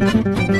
Thank you.